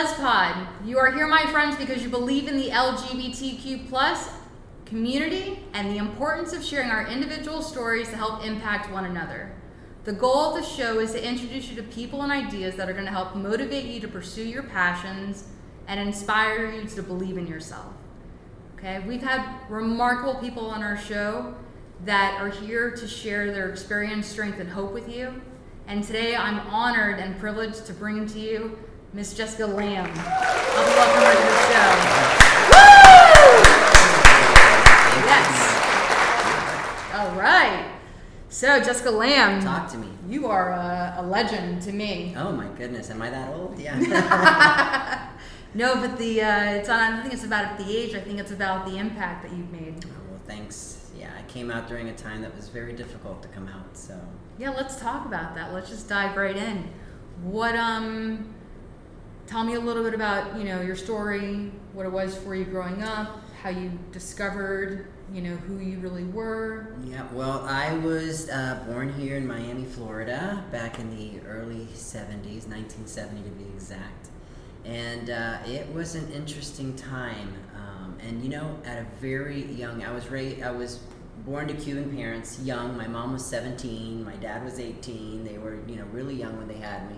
BuzzPod. You are here, my friends, because you believe in the LGBTQ plus community and the importance of sharing our individual stories to help impact one another. The goal of the show is to introduce you to people and ideas that are going to help motivate you to pursue your passions and inspire you to believe in yourself. Okay, we've had remarkable people on our show that are here to share their experience, strength, and hope with you. And today I'm honored and privileged to bring to you Miss Jessica Lamb. I'll be welcome her to the show. Woo! Yes. All right. So, Jessica Lamb. Talk to me. You are a, a legend to me. Oh my goodness, am I that old? Yeah. no, but the uh, it's on. I don't think it's about the age. I think it's about the impact that you've made. Oh, well, thanks. Yeah, I came out during a time that was very difficult to come out. So. Yeah, let's talk about that. Let's just dive right in. What um tell me a little bit about you know your story, what it was for you growing up, how you discovered you know who you really were. Yeah, well, I was uh, born here in Miami, Florida, back in the early '70s, 1970 to be exact, and uh, it was an interesting time. Um, and you know, at a very young, I was raised, I was born to Cuban parents, young. My mom was 17, my dad was 18. They were, you know, really young when they had me.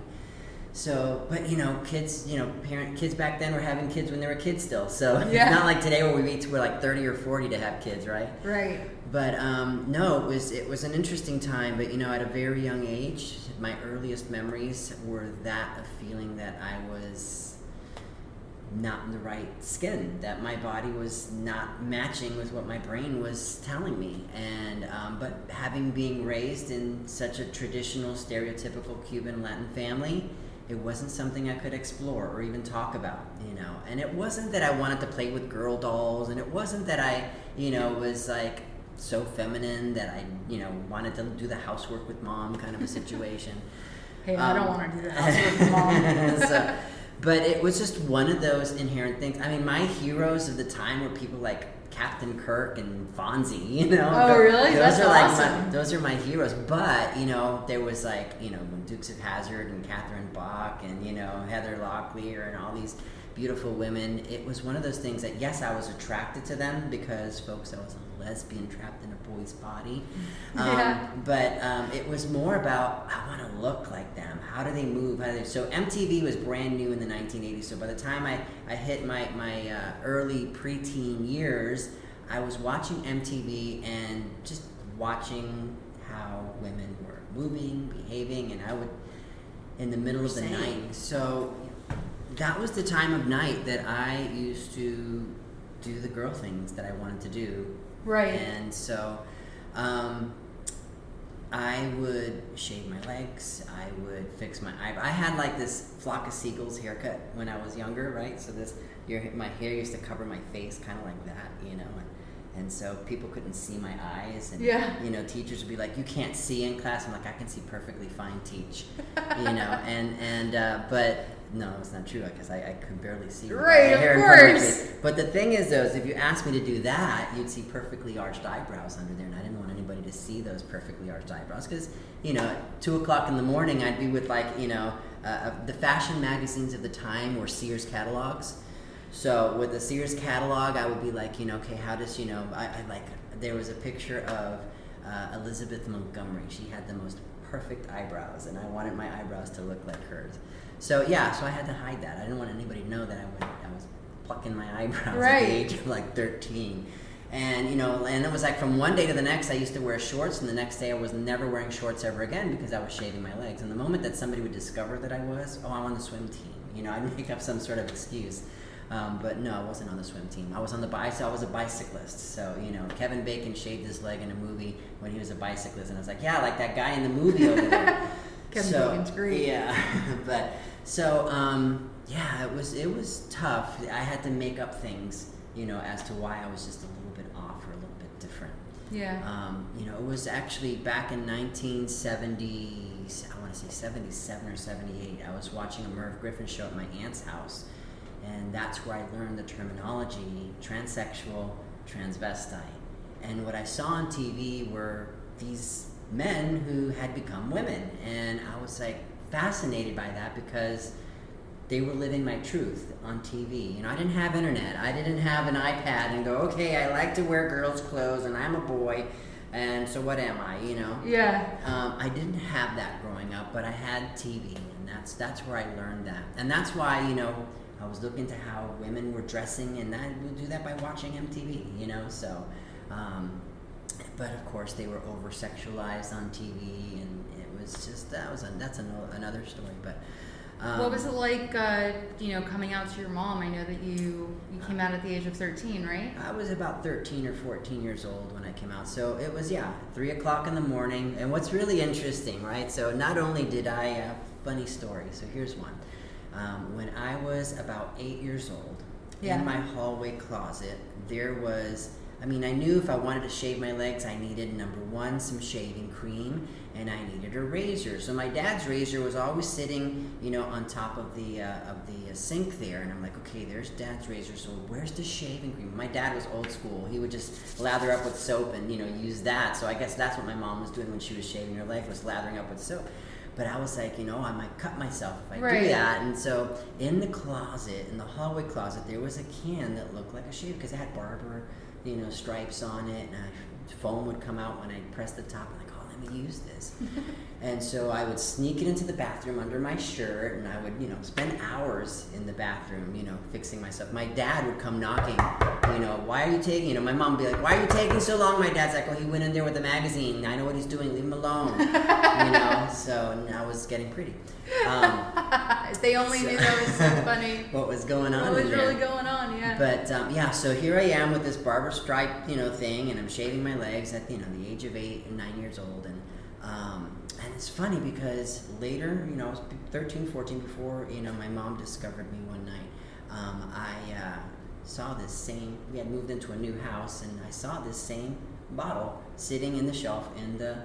So, but you know, kids, you know, parent kids back then were having kids when they were kids still. So yeah. it's not like today where we meet we're like thirty or forty to have kids, right? Right. But um, no, it was it was an interesting time. But you know, at a very young age, my earliest memories were that of feeling that I was not in the right skin, that my body was not matching with what my brain was telling me. And um, but having being raised in such a traditional, stereotypical Cuban Latin family it wasn't something I could explore or even talk about, you know. And it wasn't that I wanted to play with girl dolls, and it wasn't that I, you know, was like so feminine that I, you know, wanted to do the housework with mom kind of a situation. hey, um, I don't um, want to do the housework with mom. so, but it was just one of those inherent things. I mean, my heroes of the time were people like Captain Kirk and Fonzie, you know. Oh, really? Those That's are awesome. like my, those are my heroes. But you know, there was like you know Dukes of Hazzard and Catherine Bach and you know Heather Locklear and all these beautiful women. It was one of those things that yes, I was attracted to them because folks, I was a lesbian trapped in a boy's body. Um, yeah. But um, it was more about I want to look like them. How do they move? How do they? So MTV was brand new in the 1980s. So by the time I, I hit my my uh, early preteen years, I was watching MTV and just watching how women were moving, behaving, and I would in the middle of the night. So that was the time of night that I used to do the girl things that I wanted to do. Right. And so um, I would shave my legs. I would fix my eyebrows. I had like this flock of seagulls haircut when I was younger, right? So this, your, my hair used to cover my face, kind of like that, you know. And, and so people couldn't see my eyes and yeah. you know teachers would be like you can't see in class i'm like i can see perfectly fine teach you know and and uh, but no it's not true because I, I could barely see right of course but the thing is though is if you asked me to do that you'd see perfectly arched eyebrows under there and i didn't want anybody to see those perfectly arched eyebrows because you know two o'clock in the morning i'd be with like you know uh, uh the fashion magazines of the time were sears catalogs so with the Sears catalog, I would be like, you know, okay, how does you know? I, I like there was a picture of uh, Elizabeth Montgomery. She had the most perfect eyebrows, and I wanted my eyebrows to look like hers. So yeah, so I had to hide that. I didn't want anybody to know that I, went, I was plucking my eyebrows right. at the age of like 13. And you know, and it was like from one day to the next, I used to wear shorts, and the next day I was never wearing shorts ever again because I was shaving my legs. And the moment that somebody would discover that I was, oh, I'm on the swim team. You know, I'd make up some sort of excuse. Um, but no, I wasn't on the swim team. I was on the bicycle. I was a bicyclist. So you know, Kevin Bacon shaved his leg in a movie when he was a bicyclist, and I was like, yeah, like that guy in the movie over there. Kevin so, Bacon's great. Yeah, but so um, yeah, it was it was tough. I had to make up things, you know, as to why I was just a little bit off or a little bit different. Yeah. Um, you know, it was actually back in 1970. I want to say 77 or 78. I was watching a Merv Griffin show at my aunt's house and that's where I learned the terminology transsexual, transvestite. And what I saw on TV were these men who had become women. And I was like fascinated by that because they were living my truth on TV. You know, I didn't have internet. I didn't have an iPad and go, okay, I like to wear girls' clothes and I'm a boy, and so what am I? You know. Yeah. Um, I didn't have that growing up, but I had TV, and that's that's where I learned that, and that's why you know I was looking to how women were dressing, and I would do that by watching MTV. You know, so. Um, but of course, they were over sexualized on TV, and was just that was a, that's another, another story. But um, what was it like, uh, you know, coming out to your mom? I know that you you came out at the age of thirteen, right? I was about 13 or 14 years old when I came out. So it was, yeah, 3 o'clock in the morning. And what's really interesting, right? So not only did I, uh, funny story, so here's one. Um, when I was about eight years old, Yeah. in my hallway closet, there was, I mean, I knew if I wanted to shave my legs, I needed number one, some shaving cream, and I needed a razor. So my dad's razor was always sitting, you know, on top of the uh, of the uh, sink there, and I'm like, okay, there's dad's razor. So where's the shaving cream? My dad was old school. He would just lather up with soap and you know use that. So I guess that's what my mom was doing when she was shaving her leg was lathering up with soap. But I was like, you know, I might cut myself if I Right. do that. And so in the closet, in the hallway closet, there was a can that looked like a shave because it had barber, you know, stripes on it, and I, foam would come out when I pressed the top. I'm like, oh, let me use this. and so I would sneak it into the bathroom under my shirt, and I would, you know, spend hours in the bathroom, you know, fixing myself. My dad would come knocking, you know, why are you taking, you know, my mom would be like, why are you taking so long? My dad's like, oh, he went in there with a magazine. I know what he's doing. Leave him alone. you know, so now it's getting pretty. Um, they only So- knew that was so funny. what was going on what was really going on? Yeah. But um, yeah, so here I am with this barber stripe, you know, thing, and I'm shaving my legs at you know the age of eight and nine years old, and um, and it's funny because later, you know, I was 13, 14 before you know my mom discovered me one night. Um, I uh, saw this same. We had moved into a new house, and I saw this same bottle sitting in the shelf in the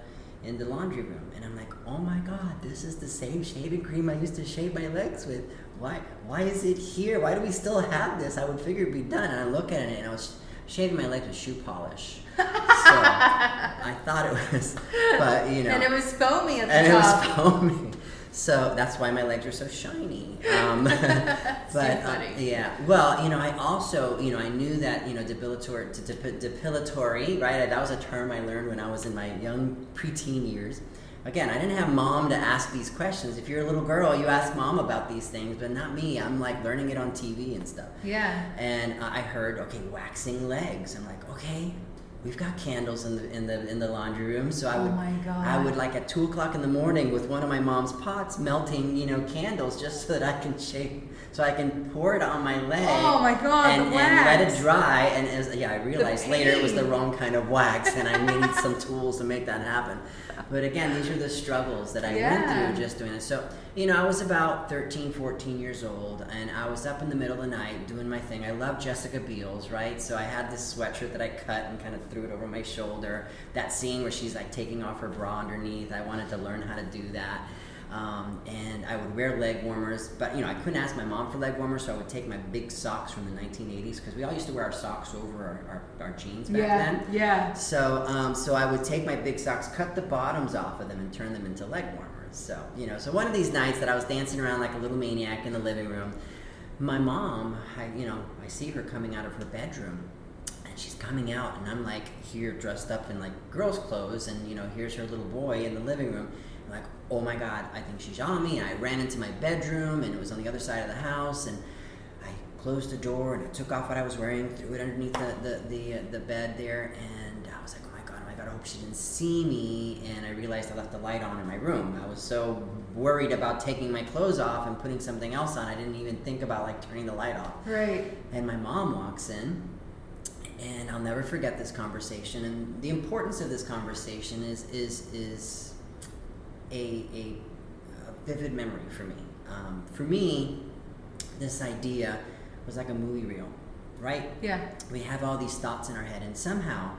in the laundry room, and I'm like, oh my god, this is the same shaving cream I used to shave my legs with. Why why is it here? Why do we still have this? I would figure it'd be done. And I look at it, and I was shaving my legs with shoe polish. so I thought it was, but you know, and it was foamy at the and it was foamy. So that's why my legs are so shiny. Um, but too uh, funny. yeah, well, you know, I also, you know, I knew that you know depilatory, de- de- depilatory, right? That was a term I learned when I was in my young preteen years. Again, I didn't have mom to ask these questions. If you're a little girl, you ask mom about these things, but not me. I'm like learning it on TV and stuff. yeah. And I heard, okay, waxing legs. I'm like, okay, we've got candles in the in the in the laundry room, so I Oh would God. I would like at two o'clock in the morning with one of my mom's pots melting, you know, candles just so that I can shake, so I can pour it on my leg. Oh my God, And, and let it dry. And as, yeah, I realized later it was the wrong kind of wax, and I needed some tools to make that happen. But again, these are the struggles that I Yeah. went through just doing this. So, you know, I was about 13, 14 years old, and I was up in the middle of the night doing my thing. I love Jennifer Beals, right? So I had this sweatshirt that I cut and kind of threw it over my shoulder. That scene where she's like taking off her bra underneath, I wanted to learn how to do that. Um, and I would wear leg warmers, but you know I couldn't ask my mom for leg warmers, so I would take my big socks from the 1980s because we all used to wear our socks over our, our, our jeans back yeah. then. Yeah. So, um, so I would take my big socks, cut the bottoms off of them, and turn them into leg warmers. So, you know, so one of these nights that I was dancing around like a little maniac in the living room, my mom, I, you know, I see her coming out of her bedroom, and she's coming out, and I'm like here dressed up in like girls' clothes, and you know, here's her little boy in the living room. Oh my god, I think she's on me. And I ran into my bedroom, and it was on the other side of the house, and I closed the door and I took off what I was wearing, threw it underneath the the the, uh, the bed there, and I was like, oh my god, oh my god, I hope she didn't see me. And I realized I left the light on in my room. I was so worried about taking my clothes off and putting something else on, I didn't even think about like turning the light off. Right. And my mom walks in, and I'll never forget this conversation. And the importance of this conversation is is is a, a, a vivid memory for me. Um, for me, this idea was like a movie reel, right? Yeah. We have all these thoughts in our head, and somehow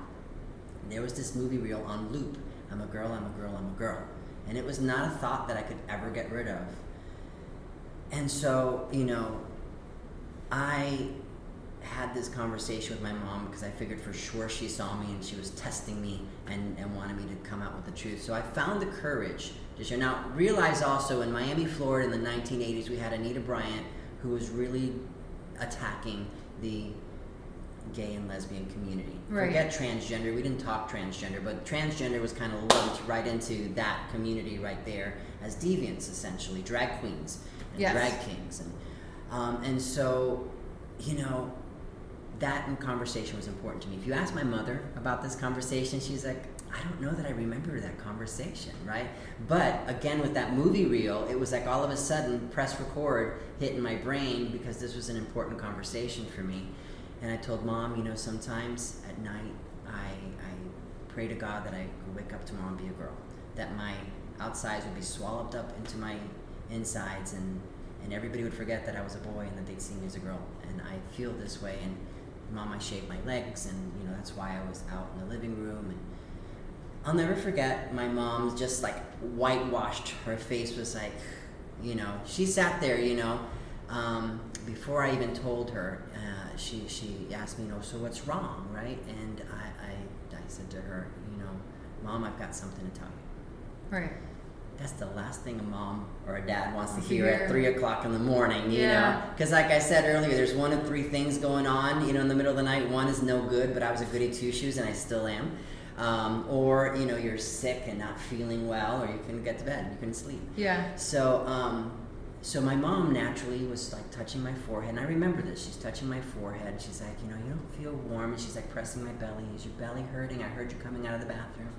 there was this movie reel on loop. I'm a girl, I'm a girl, I'm a girl. And it was not a thought that I could ever get rid of. And so, you know, I had this conversation with my mom because I figured for sure she saw me and she was testing me and, and wanted me to come out with the truth. So I found the courage to share. Now, realize also in Miami, Florida in the 1980s, we had Anita Bryant who was really attacking the gay and lesbian community. Right. Forget transgender. We didn't talk transgender, but transgender was kind of lumped right into that community right there as deviants, essentially, drag queens and Yes. drag kings, and um, and so, you know, that conversation was important to me. If you ask my mother about this conversation, she's like, I don't know that I remember that conversation, right? But again, with that movie reel, it was like all of a sudden press record hit in my brain because this was an important conversation for me. And I told mom, you know, sometimes at night I, I pray to God that I could wake up tomorrow and be a girl, that my outsides would be swallowed up into my insides and, and everybody would forget that I was a boy and that they'd see me as a girl. And I feel this way. And mom, I shaved my legs, and you know that's why I was out in the living room. And I'll never forget my mom just like whitewashed. Her face was like, you know, she sat there, you know. Um, before I even told her, uh, she she asked me, you know, so what's wrong, right? And I, I I said to her, you know, mom, I've got something to tell you. Right. That's the last thing a mom or a dad wants to hear at three o'clock in the morning, you know? Because, like I said earlier, there's one of three things going on, you know, in the middle of the night. One is no good, but I was a goody two shoes and I still am. Um, or, you know, you're sick and not feeling well, or you couldn't get to bed, you couldn't sleep. Yeah. So, um, so my mom naturally was like touching my forehead, and I remember this. She's touching my forehead, she's like, you know, you don't feel warm, and she's like pressing my belly. Is your belly hurting? I heard you coming out of the bathroom.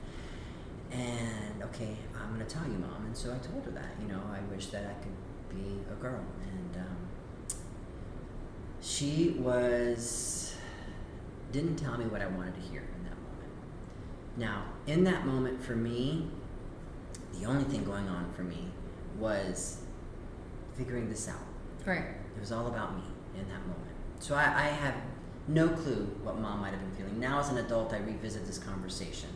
And okay, I'm gonna tell you, mom. And so I told her that. You know, I wish that I could be a girl, and um, she was didn't tell me what I wanted to hear in that moment. Now, in that moment, for me, the only thing going on for me was figuring this out. Right. It was all about me in that moment. So I, I have no clue what mom might have been feeling. Now, as an adult, I revisit this conversation.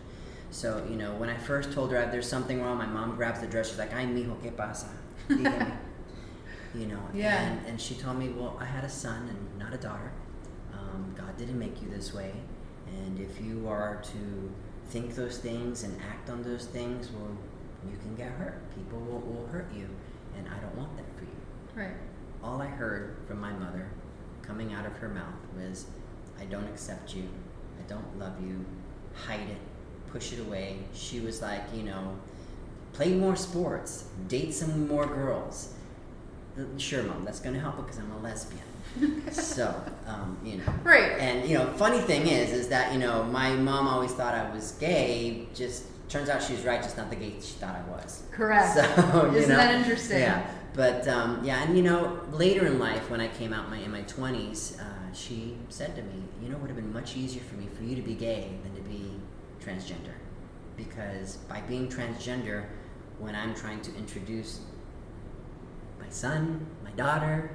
So, you know, when I first told her there's something wrong, my mom grabs the dress. She's like, Ay, mijo, ¿qué pasa? You know, Yeah. and, and she told me, well, I had a son and not a daughter. Um, God didn't make you this way. And if you are to think those things and act on those things, well, you can get hurt. People will, will hurt you. And I don't want that for you Right. all I heard from my mother coming out of her mouth was, I don't accept you. I don't love you. Hide it. Push it away. She was like, you know, play more sports. Date some more girls. Sure, mom, that's going to help because I'm a lesbian. so, um, you know. Right. And, you know, funny thing is, is that, you know, my mom always thought I was gay. Just turns out she was right, just not the gay she thought I was. Correct. So, you Isn't know, that interesting? Yeah, but um, yeah, and you know, later in life, when I came out my, in my twenties, uh, she said to me, "You know, it would have been much easier for me for you to be gay than to be transgender, because by being transgender, when I'm trying to introduce my son, my daughter."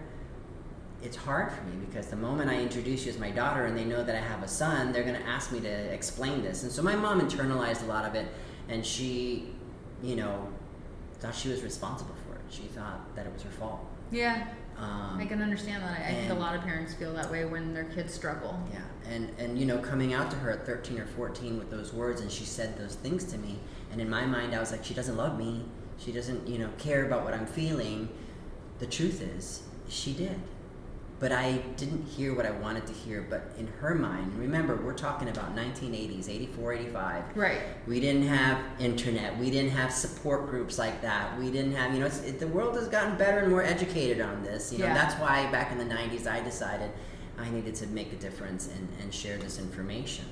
It's hard for me because the moment I introduce you as my daughter and they know that I have a son, they're going to ask me to explain this. And so my mom internalized a lot of it, and she, you know, thought she was responsible for it. She thought that it was her fault. Yeah. Um, I can understand that. I think a lot of parents feel that way when their kids struggle. yeah, and and you know, coming out to her at 13 or 14 with those words, and she said those things to me, and in my mind, I was like, she doesn't love me. She doesn't, you know, care about what I'm feeling. The truth is, she did. But I didn't hear what I wanted to hear. But in her mind, remember, we're talking about 1980s, 84, 85. Right. We didn't have internet. We didn't have support groups like that. We didn't have, you know, it's, it, the world has gotten better and more educated on this. You know, Yeah. that's why back in the 90s I decided I needed to make a difference and, and share this information.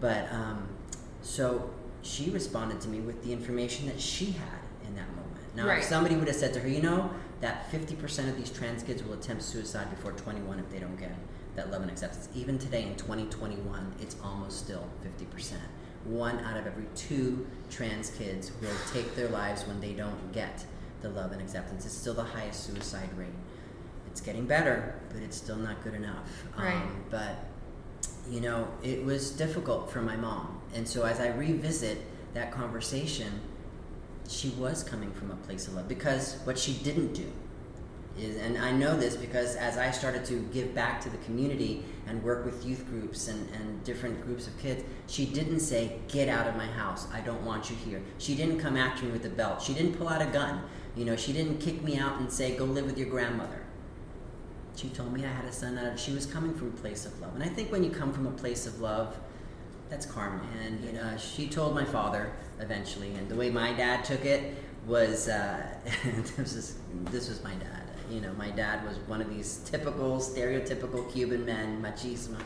But um, so she responded to me with the information that she had in that moment. Now, Right. if somebody would have said to her, you know, that 50% of these trans kids will attempt suicide before 21 if they don't get that love and acceptance. Even today in 2021, it's almost still 50%. One out of every two trans kids will take their lives when they don't get the love and acceptance. It's still the highest suicide rate. It's getting better, but it's still not good enough. Right. Um, but you know, it was difficult for my mom. And so as I revisit that conversation, she was coming from a place of love because what she didn't do is, and I know this because as I started to give back to the community and work with youth groups and, and different groups of kids, she didn't say, Get out of my house. I don't want you here. She didn't come after me with a belt. She didn't pull out a gun. You know, she didn't kick me out and say, Go live with your grandmother. She told me I had a son. That she was coming from a place of love. And I think when you come from a place of love, that's karma. And you know, she told my father eventually, and the way my dad took it was uh, this was this was my dad. You know, my dad was one of these typical, stereotypical Cuban men, machismo,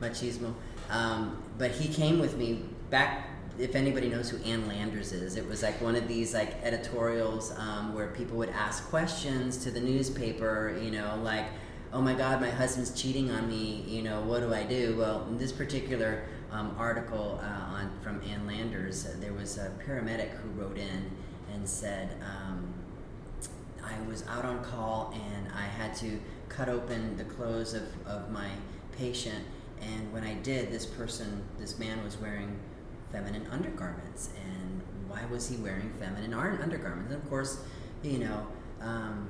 machismo. Um, but he came with me back. If anybody knows who Ann Landers is, it was like one of these like editorials um, where people would ask questions to the newspaper. You know, like, "Oh my God, my husband's cheating on me. You know, what do I do?" Well, in this particular um, article uh, on from Ann Landers, uh, there was a paramedic who wrote in and said. Um, I was out on call and I had to cut open the clothes of, of my patient. And when I did, this person, this man was wearing feminine undergarments. And why was he wearing feminine undergarments? And of course, you know, um,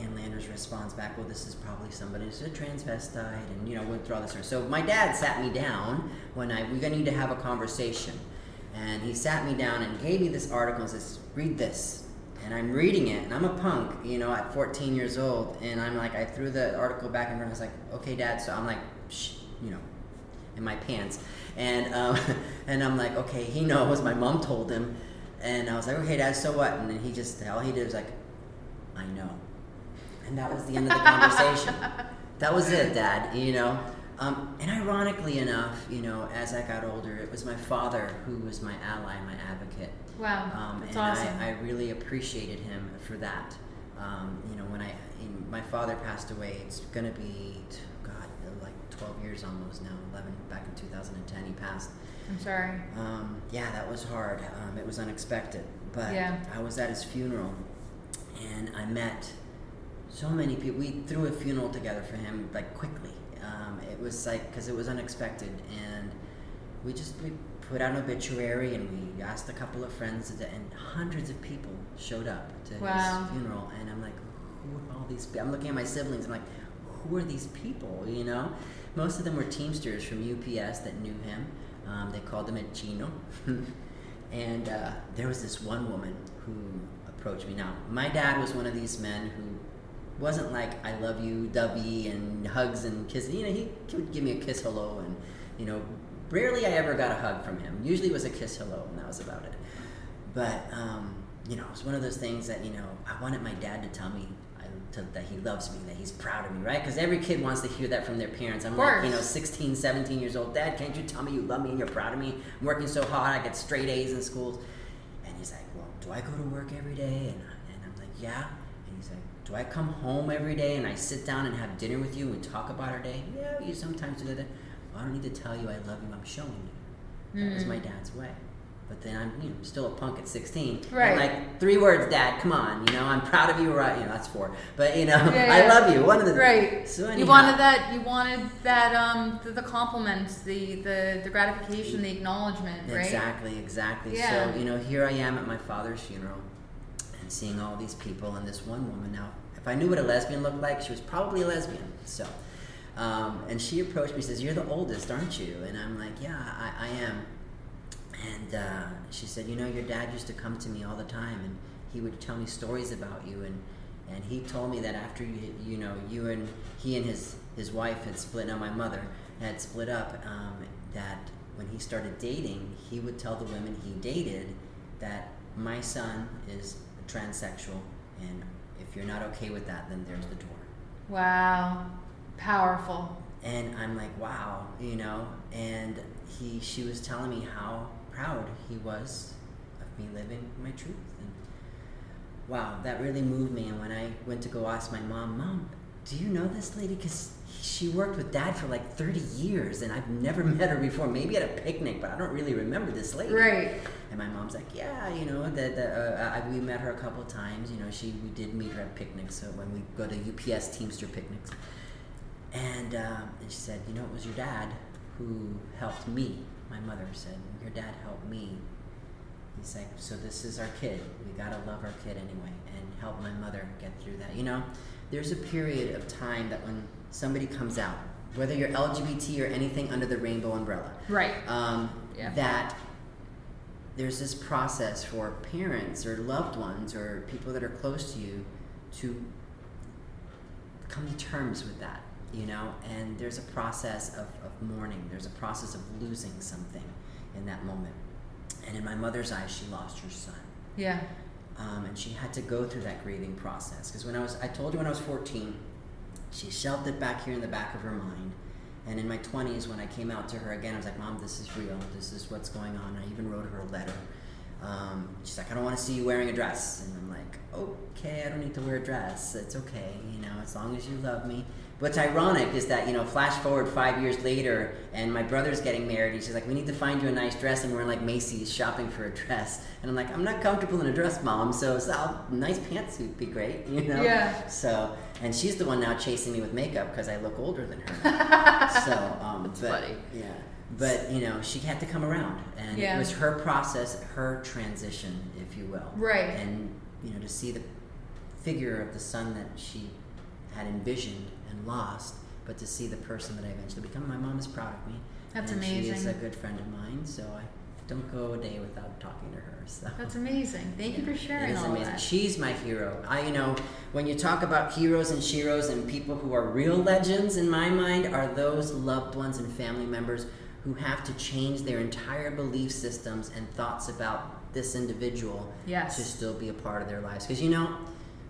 Ann Landers responds back, well, this is probably somebody who's a transvestite, and, you know, went through all this. So my dad sat me down when I, we're to need to have a conversation. And he sat me down and gave me this article and says, read this and I'm reading it, and I'm a punk, you know, at 14 years old, and I'm like, I threw the article back in front. I was like, okay, Dad. So I'm like, Shh, you know, in my pants, and um, and I'm like, okay, he knows. My mom told him, and I was like, okay, Dad. So what? And then he just all he did was like, I know, and that was the end of the conversation. that was it, Dad. You know. Um, and ironically enough, you know, as I got older, it was my father who was my ally, my advocate. Wow, um, that's and awesome. I, I really appreciated him for that. Um, you know, when I in, my father passed away, it's gonna be God, like 12 years almost now. 11 back in 2010, he passed. I'm sorry. Um, yeah, that was hard. Um, it was unexpected, but Yeah. I was at his funeral, and I met so many people. We threw a funeral together for him like quickly. Um, it was like because it was unexpected, and we just we put out an obituary and we asked a couple of friends, to, and hundreds of people showed up to Wow. his funeral. And I'm like, who are all these? pe- I'm looking at my siblings. I'm like, who are these people? You know, most of them were Teamsters from UPS that knew him. Um, they called him a Chino. and uh, there was this one woman who approached me. Now, my dad was one of these men who wasn't like I love you, Dubby, and hugs and kisses. You know, he would give me a kiss, hello, and you know, rarely I ever got a hug from him. Usually it was a kiss, hello, and that was about it. But um, you know, it was one of those things that you know I wanted my dad to tell me I, to, that he loves me, that he's proud of me, right? Because every kid wants to hear that from their parents. I'm like, you know, 16, 17 years old. Dad, can't you tell me you love me and you're proud of me? I'm working so hard. I get straight A's in schools. And he's like, well, do I go to work every day? And, I- and I'm like, yeah. And he's like, do I come home every day and I sit down and have dinner with you and talk about our day? Yeah, you sometimes do that. Well, I don't need to tell you I love you. I'm showing you. That was Mm. my dad's way. But then I'm, you know, still a punk at 16. And Right. like three words, Dad. Come on, you know, I'm proud of you. Right? You know, that's four. But you know, Yeah, I yeah. love you. One of the Right. So you wanted that. You wanted that. Um, the, the compliments, the, the the gratification, the acknowledgement, right? Exactly, exactly. Yeah. So, you know, here I am at my father's funeral and seeing all these people and this one woman. Now, if I knew what a lesbian looked like, she was probably a lesbian. So, um, and she approached me says, You're the oldest, aren't you? And I'm like, Yeah, I, I am. And uh, she said, You know, your dad used to come to me all the time and he would tell me stories about you. And, and he told me that after you, you know, you and he and his, his wife had split, now my mother had split up, um, that when he started dating, he would tell the women he dated that my son is transsexual and if you're not okay with that, then there's the door. Wow. Powerful. And I'm like, wow, you know. And he, she was telling me how proud he was of me living my truth. And wow, that really moved me. And when I went to go ask my mom, Mom, do you know this lady? Because she worked with Dad for like 30 years, and I've never met her before. Maybe at a picnic, but I don't really remember this lady. Right. And my mom's like, yeah, you know, that the, uh, I, we met her a couple times. You know, she we did meet her at picnics. So when we go to UPS Teamster picnics, and um, and she said, you know, it was your dad who helped me. My mother said, your dad helped me he's like, so this is our kid. We gotta love our kid anyway, and help my mother get through that. You know, there's a period of time that when somebody comes out, whether you're LGBT or anything under the rainbow umbrella, Right. um, Yeah. that there's this process for parents or loved ones or people that are close to you to come to terms with that, you know? And there's a process of, of mourning, there's a process of losing something in that moment. And in my mother's eyes, she lost her son. Yeah. Um, and she had to go through that grieving process. Because when I was, I told you when I was 14, she shelved it back here in the back of her mind. And in my 20s, when I came out to her again, I was like, Mom, this is real. This is what's going on. I even wrote her a letter. Um, she's like, I don't want to see you wearing a dress. And I'm like, okay, I don't need to wear a dress. It's okay, you know, as long as you love me. What's ironic is that, you know, flash forward five years later, and my brother's getting married, and she's like, we need to find you a nice dress, and we're in like Macy's shopping for a dress. And I'm like, I'm not comfortable in a dress, Mom, so, so a nice pantsuit would be great, you know? Yeah. So, and she's the one now chasing me with makeup because I look older than her. so, um, That's but, funny. Yeah. But, you know, she had to come around, and Yeah. it was her process, her transition, if you will. Right. And, you know, to see the figure of the son that she had envisioned and lost, but to see the person that I eventually become, my mom is proud of me. That's and She is a good friend of mine, so I don't go a day without talking to her. So That's amazing. Thank you for sharing is all amazing. that. She's my hero. I, you know, when you talk about heroes and sheroes and people who are real legends in my mind, are those loved ones and family members who have to change their entire belief systems and thoughts about this individual Yes. to still be a part of their lives. Because you know,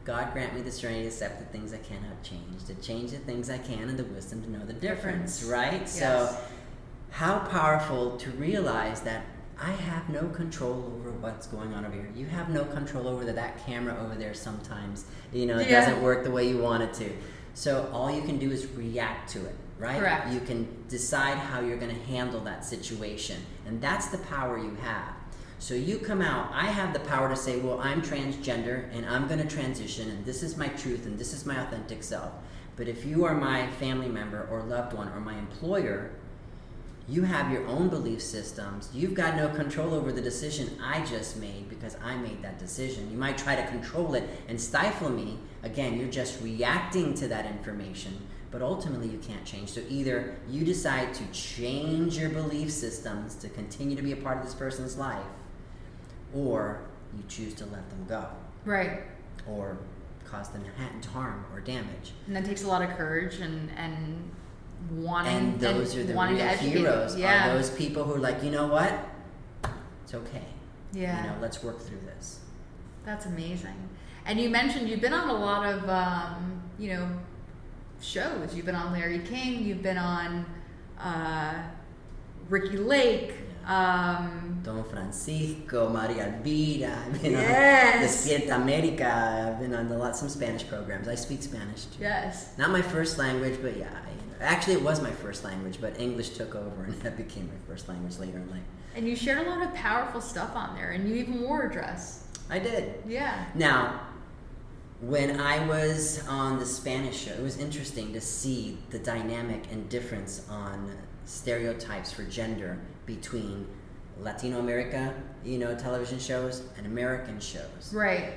God grant me the strength to accept the things I cannot change, to change the things I can, and the wisdom to know the difference. Right? So, how powerful to realize that I have no control over what's going on over here. You have no control over that, that camera over there sometimes. You know, it Yeah. doesn't work the way you want it to. So all you can do is react to it, right? Correct. You can decide how you're going to handle that situation. And that's the power you have. So you come out, I have the power to say, well, I'm transgender and I'm going to transition and this is my truth and this is my authentic self. But if you are my family member or loved one or my employer, you have your own belief systems. You've got no control over the decision I just made because I made that decision. You might try to control it and stifle me. Again, you're just reacting to that information, but ultimately you can't change. So either you decide to change your belief systems to continue to be a part of this person's life, or you choose to let them go Right. or cause them ha- harm or damage. And that takes a lot of courage and and wanting and those and are the wanting real to heroes. Yeah. Are those people who are like, you know what? It's okay. yeah. You know, let's work through this. That's amazing. And you mentioned you've been on a lot of, um, you know, shows. You've been on Larry King. You've been on uh, Ricki Lake. Um, Don Francisco, Maria Elvira, I've been Yes. on Despierta America. I've been on a lot some Spanish programs. I speak Spanish too. yes. Not my first language, but yeah. I, actually, it was my first language, but English took over, and that became my first language later in life. And you shared a lot of powerful stuff on there, and you even wore a dress. I did. Yeah. Now, when I was on the Spanish show, it was interesting to see the dynamic and difference on stereotypes for gender between Latino America, you know, television shows and American shows. Right.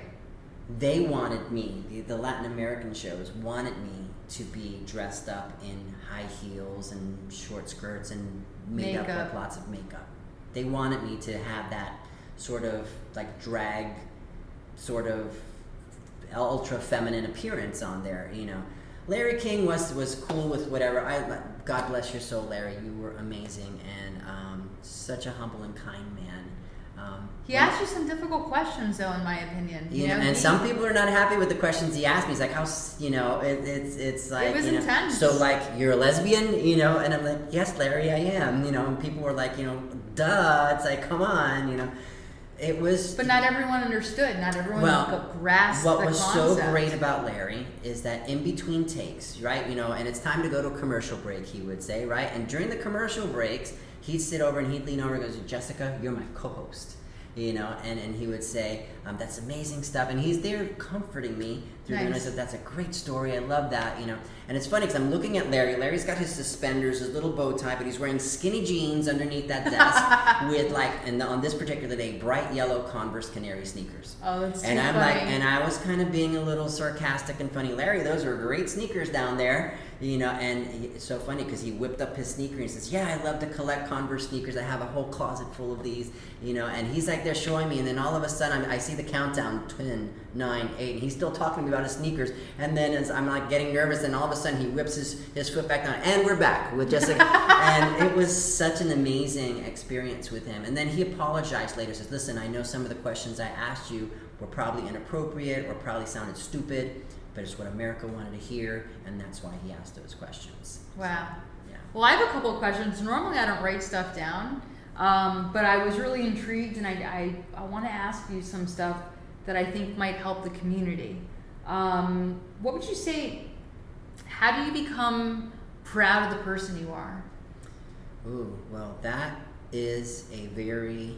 They wanted me, the, the Latin American shows wanted me to be dressed up in high heels and short skirts and made up Makeup. with lots of makeup. They wanted me to have that sort of like drag, sort of ultra feminine appearance on there. You know, Larry King was was cool with whatever. I God bless your soul, Larry. You were amazing and such a humble and kind man. Um, He asked you some difficult questions, though, in my opinion. You you know, know, and he- some people are not happy with the questions he asked me. He's like, "How you know?" It, it's it's like was you know, intense. So like, you're a lesbian, you know? And I'm like, "Yes, Larry, I am." You know, and people were like, "You know, duh." It's like, "Come on," you know. It was. But not everyone understood. Not everyone Well, grasped what the was concept. so great about Larry is that in between takes, right? You know, and it's time to go to a commercial break, he would say, right? And during the commercial breaks, he'd sit over and he'd lean over and goes, Jessica, you're my co-host. you know, and, and he would say, um, that's amazing stuff. And he's there comforting me through nice. And I said, that's a great story. I love that, you know. And it's funny because I'm looking at Larry. Larry's got his suspenders, his little bow tie, but he's wearing skinny jeans underneath that desk with like, and on this particular day, bright yellow Converse Canary sneakers. Oh, that's And I'm funny. like, and I was kind of being a little sarcastic and funny. Larry, those are great sneakers down there you know, and he, it's so funny because he whipped up his sneaker and he says, "Yeah, I love to collect Converse sneakers. I have a whole closet full of these." You know, and he's like, they're showing me, and then all of a sudden, I'm, i see the countdown: ten, nine, eight, and he's still talking to me about his sneakers. And then as I'm like getting nervous, and all of a sudden, he whips his his foot back down, and we're back with Jessica. and it was such an amazing experience with him. And then he apologized later. Says, "Listen, I know some of the questions I asked you were probably inappropriate or probably sounded stupid." but it's what America wanted to hear, and that's why he asked those questions. Wow. Yeah. Well, I have a couple of questions. Normally, I don't write stuff down, um, but I was really intrigued, and I, I, I want to ask you some stuff that I think might help the community. Um, what would you say? How do you become proud of the person you are? Ooh, well, that is a very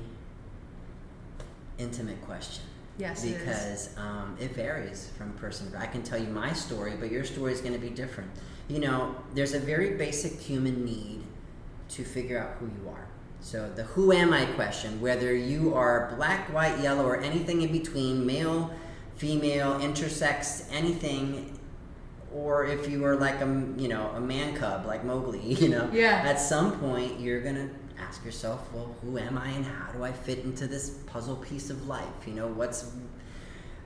intimate question. Yes, because it, um, it varies from person to person. I can tell you my story, but your story is going to be different. You know, there's a very basic human need to figure out who you are. So the who am I question, whether you are black, white, yellow, or anything in between, male, female, intersex, anything, or if you are like a you know a man cub like Mowgli, you know, yeah. at some point you're gonna ask yourself, well, who am I and how do I fit into this puzzle piece of life? You know, what's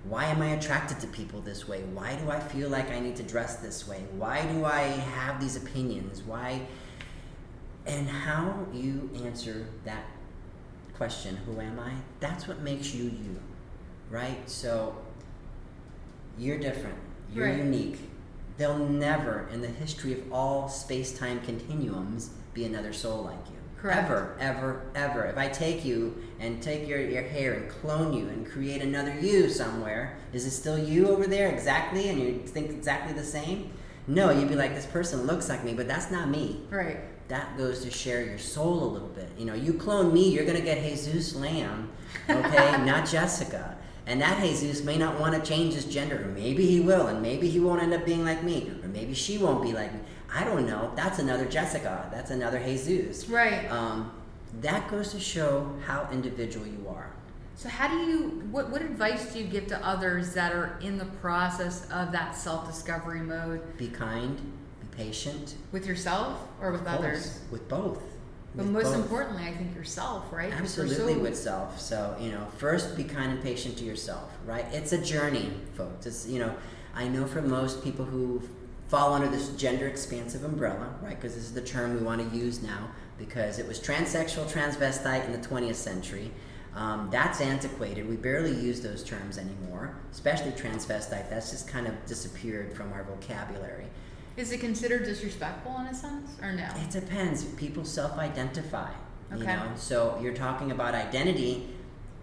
why am I attracted to people this way? Why do I feel like I need to dress this way? Why do I have these opinions? Why and how you answer that question, who am I? That's what makes you you. Right? So you're different. You're right. unique. There'll never in the history of all space-time continuums be another soul like you. Correct. Ever, ever, ever. If I take you and take your, your hair and clone you and create another you somewhere, is it still you over there exactly and you think exactly the same? No, you'd be like, this person looks like me, but that's not me. Right. That goes to share your soul a little bit. You know, you clone me, you're going to get Jesus Lamb, okay, not Jessica. And that Jesus may not want to change his gender, or maybe he will, and maybe he won't end up being like me, or maybe she won't be like me. I don't know. That's another Jessica. That's another Jesus. Right. Um, that goes to show how individual you are. So, how do you? What what advice do you give to others that are in the process of that self discovery mode? Be kind. Patient. With yourself or with others? With both. But with most both. importantly, I think yourself, right? Absolutely, so with self. So you know, first be kind and patient to yourself. Right? It's a journey, folks. It's you know, I know for most people who fall under this gender expansive umbrella, right? Because this is the term we want to use now because it was transsexual, transvestite in the 20th century. Um, that's antiquated. We barely use those terms anymore, especially transvestite. That's just kind of disappeared from our vocabulary. Is it considered disrespectful in a sense, or no? It depends. People self-identify. Okay. You know, so you're talking about identity.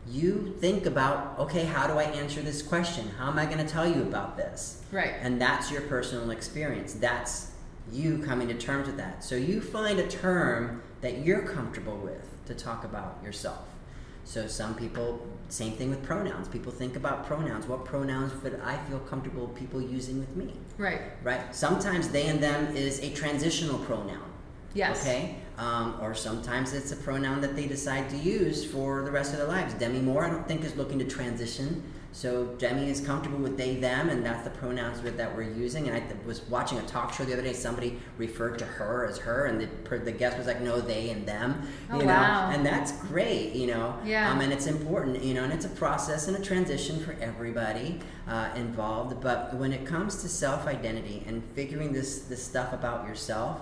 You think about okay how do i answer this question? How am i going to tell you about this? Right. And that's your personal experience. That's you coming to terms with that. So you find a term that you're comfortable with to talk about yourself. So some people same thing with pronouns. People think about pronouns. What pronouns would i feel comfortable people using with me right right sometimes they and them is a transitional pronoun Yes. Okay. Um, or sometimes it's a pronoun that they decide to use for the rest of their lives. Demi Moore, I don't think, is looking to transition. So Demi is comfortable with they, them, and that's the pronouns that we're using. And I th- was watching a talk show the other day. Somebody referred to her as her, and the, per- the guest was like, "No, they and them." Oh, know, wow. and that's great. You know, yeah. Um, and it's important. You know, and it's a process and a transition for everybody uh, involved. But when it comes to self identity and figuring this this stuff about yourself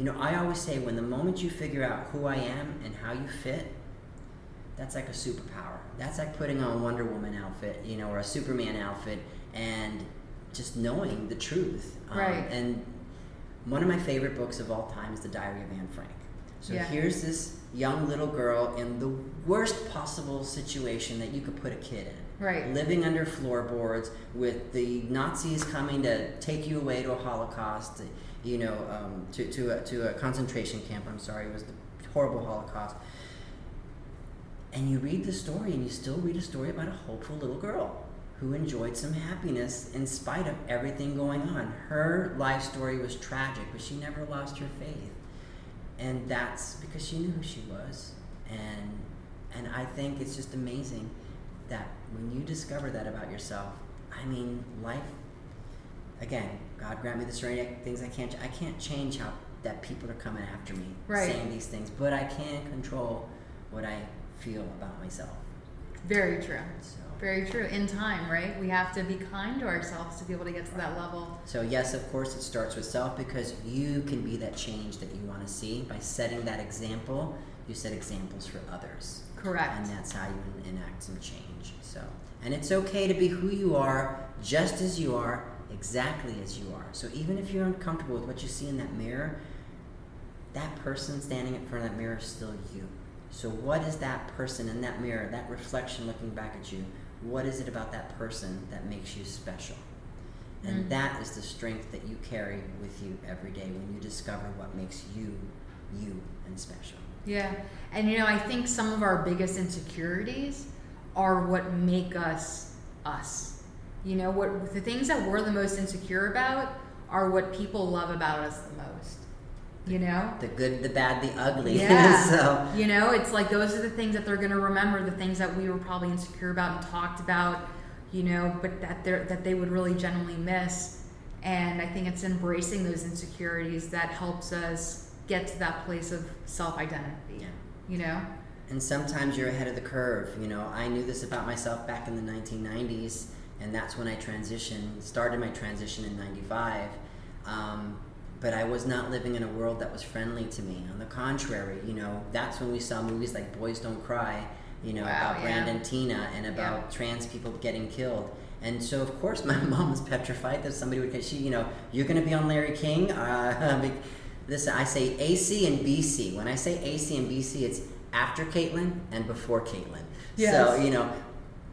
you know, I always say when the moment you figure out who I am and how you fit, that's like a superpower. That's like putting on a Wonder Woman outfit, you know, or a Superman outfit, and just knowing the truth. Um, right. And one of my favorite books of all time is The Diary of Anne Frank. So yeah. here's this young little girl in the worst possible situation that you could put a kid in. Right. Living under floorboards with the Nazis coming to take you away to a Holocaust you know, um, to, to, a, to a concentration camp. I'm sorry, it was the horrible Holocaust. And you read the story, and you still read a story about a hopeful little girl who enjoyed some happiness in spite of everything going on. Her life story was tragic, but she never lost her faith. And that's because she knew who she was. And and I think it's just amazing that when you discover that about yourself, I mean, life again, God grant me the serenity things I can't I can't change how that people are coming after me Right. saying these things, but I can control what I feel about myself. Very true. So Very true. In time, right? We have to be kind to ourselves to be able to get to that level. So yes, of course, it starts with self because you can be that change that you want to see by setting that example. You set examples for others, Correct. and that's how you enact some change. So, and it's okay to be who you are, just as you are, exactly as you are. So even if you're uncomfortable with what you see in that mirror, that person standing in front of that mirror is still you. So what is that person in that mirror, that reflection looking back at you? What is it about that person that makes you special? And Mhm. that is the strength that you carry with you every day when you discover what makes you you and special. Yeah. And you know, I think some of our biggest insecurities are what make us us. You know, what the things that we're the most insecure about are what people love about us the most. You know? The good, the bad, the ugly. Yeah. so You know, it's like those are the things that they're going to remember, the things that we were probably insecure about and talked about, you know, but that they that they would really genuinely miss. And I think it's embracing those insecurities that helps us get to that place of self-identity. Yeah. You know? and sometimes you're ahead of the curve. You know, I knew this about myself back in the 1990s, and that's when I transitioned, started my transition in 95. Um, but I was not living in a world that was friendly to me. On the contrary, you know, that's when we saw movies like Boys Don't Cry, you know, Wow, about yeah. Brandon Teena and about trans people getting killed. And so, of course, my mom was petrified that somebody would. She, you know, you're going to be on Larry King. Uh, listen, I say AC and BC. When I say AC and BC, it's after Caitlyn and before Caitlyn. Yes. So you know,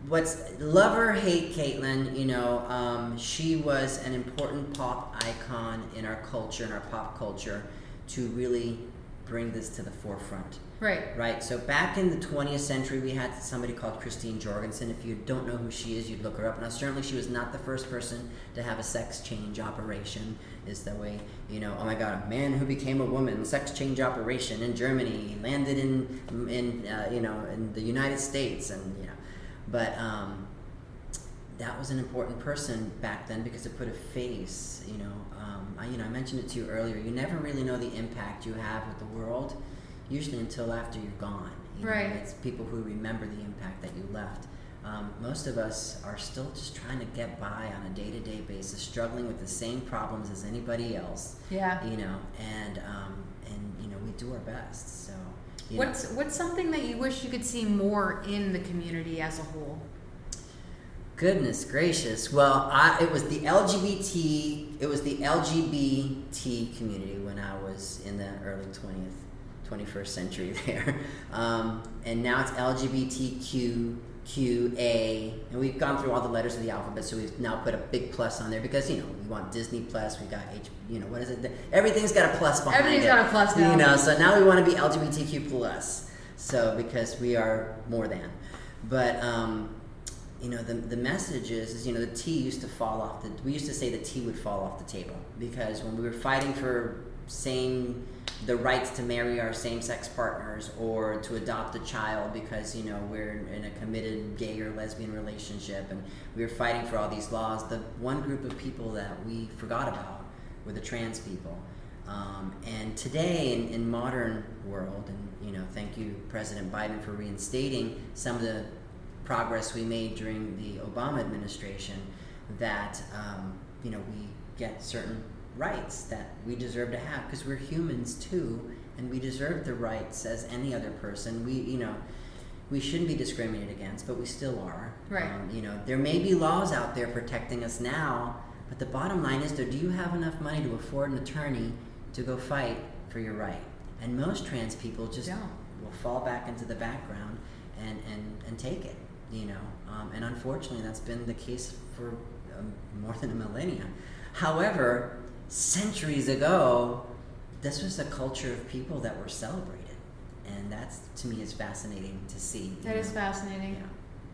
what's love or hate Caitlyn, you know, um, she was an important pop icon in our culture, in our pop culture, to really bring this to the forefront. Right. Right. So back in the 20th century, we had somebody called Christine Jorgensen. If you don't know who she is, you'd look her up. Now, certainly, she was not the first person to have a sex change operation. Is the way you know? Oh my God, a man who became a woman, sex change operation in Germany, landed in in uh, you know in the United States, and you know, but um, that was an important person back then because it put a face. You know, um, I, you know, I mentioned it to you earlier. You never really know the impact you have with the world, usually until after you're gone. You know, Right. it's people who remember the impact that you left. Um, most of us are still just trying to get by on a day-to-day basis, struggling with the same problems as anybody else. Yeah. You know, and um, and you know, we do our best. So. You know. What's what's something that you wish you could see more in the community as a whole? Goodness gracious. Well, I, it was the LGBT, it was the LGBT community when I was in the early 20th, 21st century there. Um, and now it's LGBTQQA. And we've gone through all the letters of the alphabet, so we've now put a big plus on there because, you know, we want Disney Plus, we got H, you know, what is it? Everything's got a plus behind Everything's it. got a plus now. You know, so now we want to be LGBTQ plus. So because we are more than. But um, you know the, the message is, is you know the T used to fall off the we used to say the T would fall off the table because when we were fighting for same the rights to marry our same-sex partners or to adopt a child because you know we're in a committed gay or lesbian relationship and we were fighting for all these laws. The one group of people that we forgot about were the trans people. Um, and today in, in modern world and you know thank you president biden for reinstating some of the progress we made during the Obama administration that um, you know we get certain rights that we deserve to have because we're humans too and we deserve the rights as any other person we you know we shouldn't be discriminated against but we still are Right. um, you know there may be laws out there protecting us now but the bottom line is though do you have enough money to afford an attorney to go fight for your right and most trans people just Don't. will fall back into the background and, and, and take it, you know. Um, and unfortunately, that's been the case for um, more than a millennia. However, centuries ago, this was a culture of people that were celebrated. And that's to me is fascinating to see. That you is fascinating. Yeah.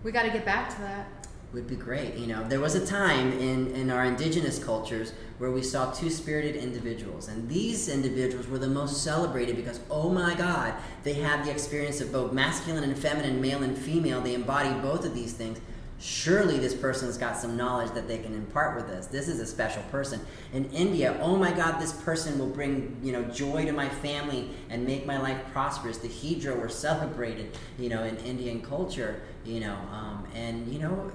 We got to get back to that. would be great. You know, there was a time in, in our indigenous cultures where we saw two spirited individuals, and these individuals were the most celebrated because, oh my God, they had the experience of both masculine and feminine, male and female. They embody both of these things. Surely this person's got some knowledge that they can impart with us. This is a special person. In India, oh my God, this person will bring you know joy to my family and make my life prosperous. The Hijra were celebrated, you know, in Indian culture, you know, um, and you know,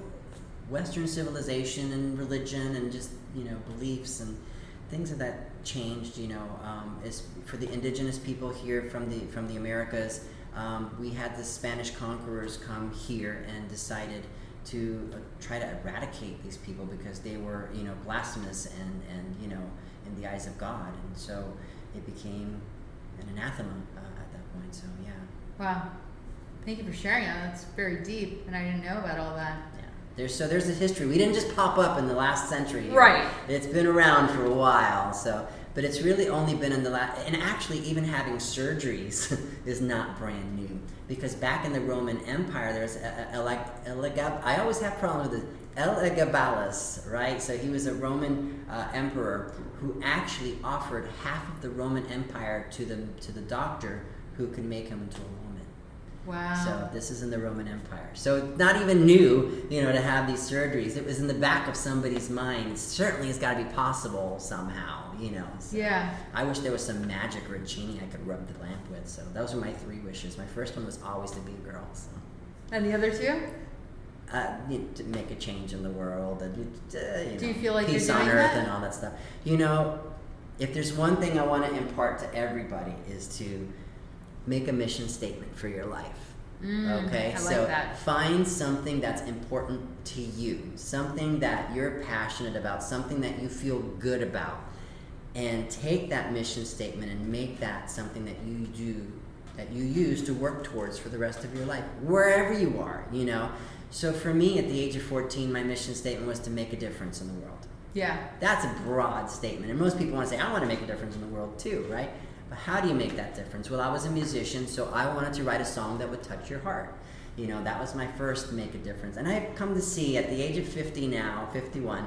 Western civilization and religion and just you know beliefs and things of that changed. You know, um, is for the indigenous people here from the from the Americas. Um, we had the Spanish conquerors come here and decided to uh, try to eradicate these people because they were you know blasphemous and and you know in the eyes of God, and so it became an anathema uh, at that point. So yeah. Wow. Thank you for sharing that. That's very deep, and I didn't know about all that. Yeah. There's so there's a history. We didn't just pop up in the last century. Right. It's been around for a while. So, but it's really only been in the last. And actually, even having surgeries is not brand new because back in the Roman Empire, there's. I always have problems with this. Elagabalus, right? So he was a Roman uh, emperor who actually offered half of the Roman Empire to the to the doctor who could make him into a. Wow. So this is in the Roman Empire. So not even new, you know, to have these surgeries. It was in the back of somebody's mind. It Certainly, it's got to be possible somehow, you know. So yeah. I wish there was some magic or a genie I could rub the lamp with. So those are my three wishes. My first one was always to be a girl. So. And the other two? Uh, you know, to make a change in the world and uh, you know, Do you feel like peace on earth that? and all that stuff. You know, if there's one thing I want to impart to everybody is to make a mission statement for your life. Mm, Okay, like so that. find something that's important to you, something that you're passionate about, something that you feel good about, and take that mission statement and make that something that you do, that you use to work towards for the rest of your life, wherever you are, you know. So for me, at the age of 14, my mission statement was to make a difference in the world. Yeah. That's a broad statement. And most people want to say, I want to make a difference in the world too, right? But how do you make that difference? Well, I was a musician, so I wanted to write a song that would touch your heart. You know, that was my first make a difference. And I've come to see at the age of 50 now, 51,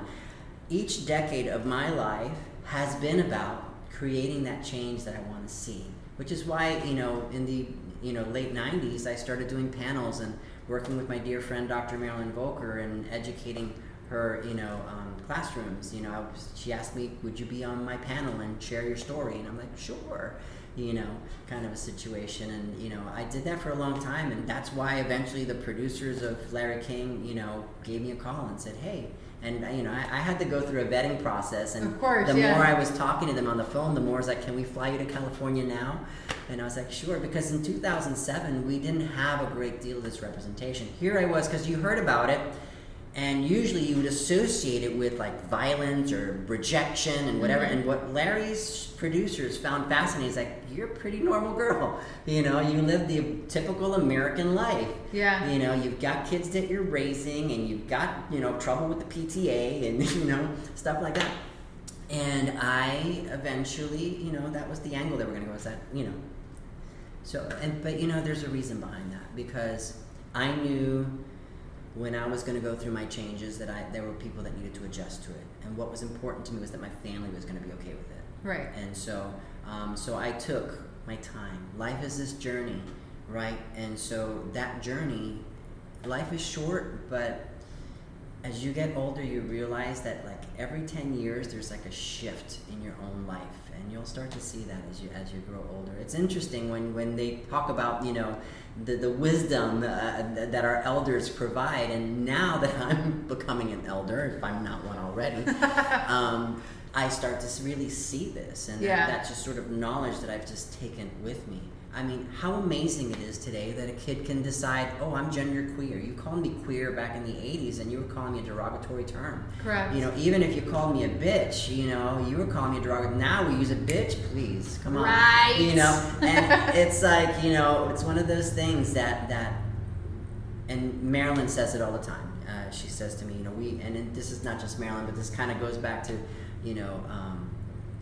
each decade of my life has been about creating that change that I want to see. Which is why, you know, in the you know late 90s, I started doing panels and working with my dear friend Dr. Marilyn Volker and educating her, you know, um, classrooms. You know, was, she asked me, "Would you be on my panel and share your story?" And I'm like, "Sure." You know, kind of a situation, and you know, I did that for a long time, and that's why eventually the producers of Larry King, you know, gave me a call and said, "Hey." And uh, you know, I, I had to go through a vetting process, and Of course, the yeah. more I was talking to them on the phone, the more I was like, "Can we fly you to California now?" And I was like, "Sure," because in 2007 we didn't have a great deal of this representation. Here I was, because you heard about it, and usually you would associate it with like violence or rejection and whatever. Mhm. And what Larry's producers found fascinating is like, "You're a pretty normal girl. You know, you live the typical American life." Yeah. You know, you've got kids that you're raising, and you've got you know trouble with the PTA, and you know stuff like that. And I eventually, you know, that was the angle that we're gonna go. Is that you know, so and but you know, there's a reason behind that because I knew when I was going to go through my changes that I there were people that needed to adjust to it, and what was important to me was that my family was going to be okay with it. Right. And so, um, so I took my time. Life is this journey, right? And so that journey, life is short, but as you get older, you realize that like every ten years, there's like a shift in your own life, and you'll start to see that as you as you grow older. It's interesting when when they talk about you know the the wisdom uh, that our elders provide, and now that I'm becoming an elder, if I'm not one already. um, I start to really see this, and Yeah. that, that's just sort of knowledge that I've just taken with me. I mean, how amazing it is today that a kid can decide, oh, I'm gender queer. You called me queer back in the 80s, and you were calling me a derogatory term. Correct. You know, even if you called me a bitch, you know, you were calling me a derogatory. Now we use a bitch, please. Come on. Right. You know, and it's like, you know, it's one of those things that, that, and Marilyn says it all the time. Uh, she says to me, you know, we, and this is not just Marilyn, but this kind of goes back to, you know, um,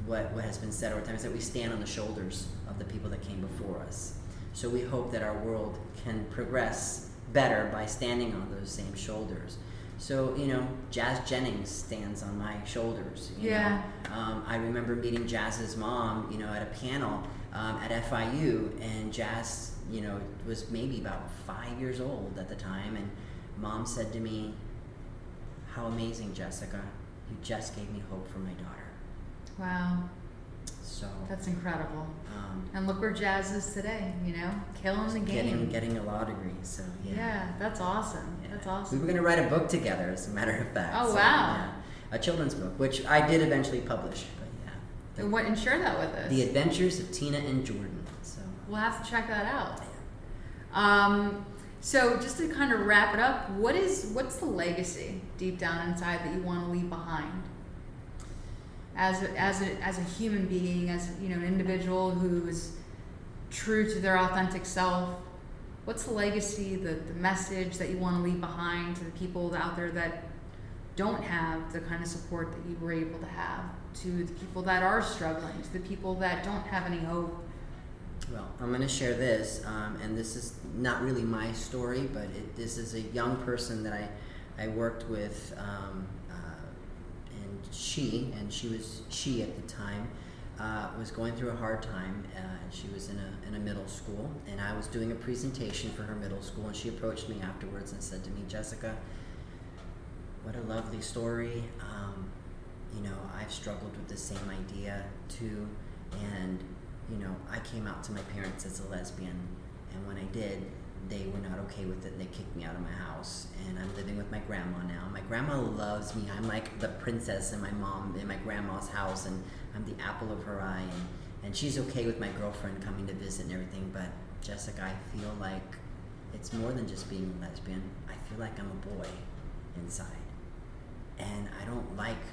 what, what has been said over time is that we stand on the shoulders the people that came before us. So we hope that our world can progress better by standing on those same shoulders. So you know, Jazz Jennings stands on my shoulders. yeah. Um, I remember meeting Jazz's mom, you know, at a panel um, at FIU, and Jazz, you know, was maybe about five years old at the time, and mom said to me, "How amazing, Jessica! You just gave me hope for my daughter." Wow. So that's incredible. Um, and look where Jazz is today. You know, killing the game. Getting getting a law degree. So yeah. Yeah, that's awesome. Yeah. That's awesome. We were gonna write a book together, as a matter of fact. Oh so, wow. Yeah. A children's book, which I did eventually publish. But yeah. The, and what? And share that with us. The Adventures of Tina and Jordan. So we'll have to check that out. Um, so just to kind of wrap it up, what is what's the legacy deep down inside that you want to leave behind? As a, as a, as a human being, as you know, an individual who is true to their authentic self. What's the legacy, the, the message that you want to leave behind to the people out there that don't have the kind of support that you were able to have, to the people that are struggling, to the people that don't have any hope? Well, I'm going to share this, um, and this is not really my story, but it, this is a young person that I, I worked with um, she, and she was she at the time, uh, was going through a hard time. Uh, she was in a, in a middle school, and I was doing a presentation for her middle school, and she approached me afterwards and said to me, Jessica, what a lovely story. Um, you know, I've struggled with the same idea too, and you know, I came out to my parents as a lesbian, and when I did, they were not okay with it and they kicked me out of my house. And i'm living with my grandma now. My grandma loves me. I'm like the princess in my mom in my grandma's house and i'm the apple of her eye. And, and she's okay with my girlfriend coming to visit and everything but jessica i feel like it's more than just being a lesbian. I feel like i'm a boy inside. And i don't like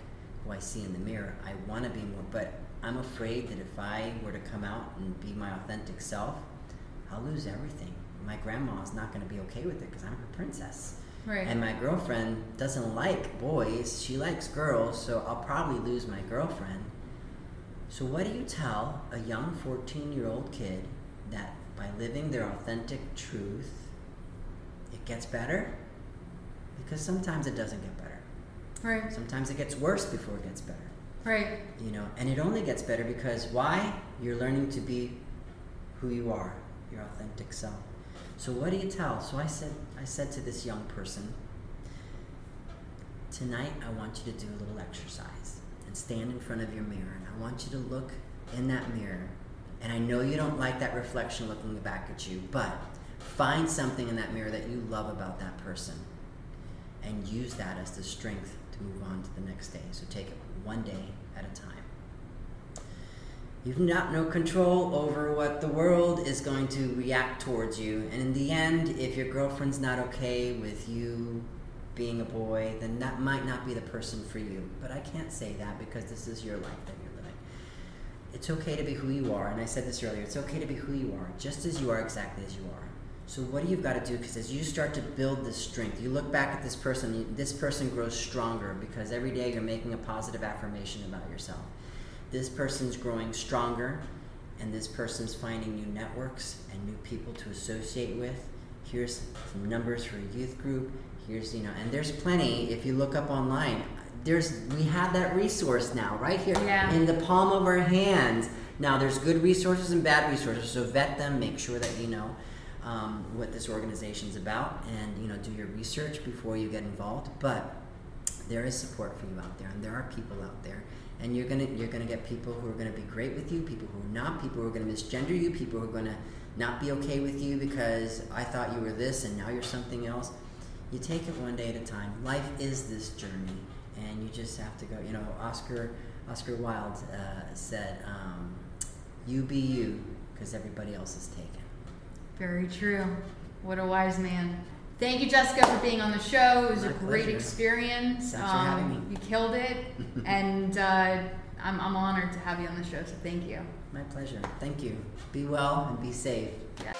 who i see in the mirror. I want to be more but i'm afraid that if i were to come out and be my authentic self i'll lose everything my grandma's not going to be okay with it because I'm her princess. Right. And my girlfriend doesn't like boys, she likes girls, so I'll probably lose my girlfriend. So, what do you tell a young 14 year old kid that by living their authentic truth, it gets better? Because sometimes it doesn't get better. Right. Sometimes it gets worse before it gets better. Right. You know, and it only gets better because why? You're learning to be who you are, your authentic self. So what do you tell? So I said, I said to this young person, tonight I want you to do a little exercise and stand in front of your mirror, and I want you to look in that mirror. And I know you don't like that reflection looking back at you, but find something in that mirror that you love about that person and use that as the strength to move on to the next day. So take it one day at a time. You've not no control over what the world is going to react towards you. And in the end, if your girlfriend's not okay with you being a boy, then that might not be the person for you. But I can't say that because this is your life that you're living. It's okay to be who you are. And I said this earlier it's okay to be who you are, just as you are, exactly as you are. So what do you've got to do? Because as you start to build this strength, you look back at this person, this person grows stronger because every day you're making a positive affirmation about yourself this person's growing stronger and this person's finding new networks and new people to associate with. Here's some numbers for a youth group. Here's, you know, and there's plenty if you look up online. There's we have that resource now right here yeah. in the palm of our hands. Now there's good resources and bad resources, so vet them, make sure that you know um, what this organization is about, and you know do your research before you get involved. But there is support for you out there, and there are people out there and you're gonna you're gonna get people who are gonna be great with you, people who are not, people who are gonna misgender you, people who are gonna not be okay with you because I thought you were this and now you're something else. You take it one day at a time. Life is this journey, and you just have to go. You know, Oscar Oscar Wilde uh, said, um, "You be you, because everybody else is taken." Very true. What a wise man. Thank you, Jessica, for being on the show. It was My a great pleasure. experience. Thanks for having me. You killed it, and uh, I'm, I'm honored to have you on the show. So thank you. My pleasure. Thank you. Be well and be safe. Yeah.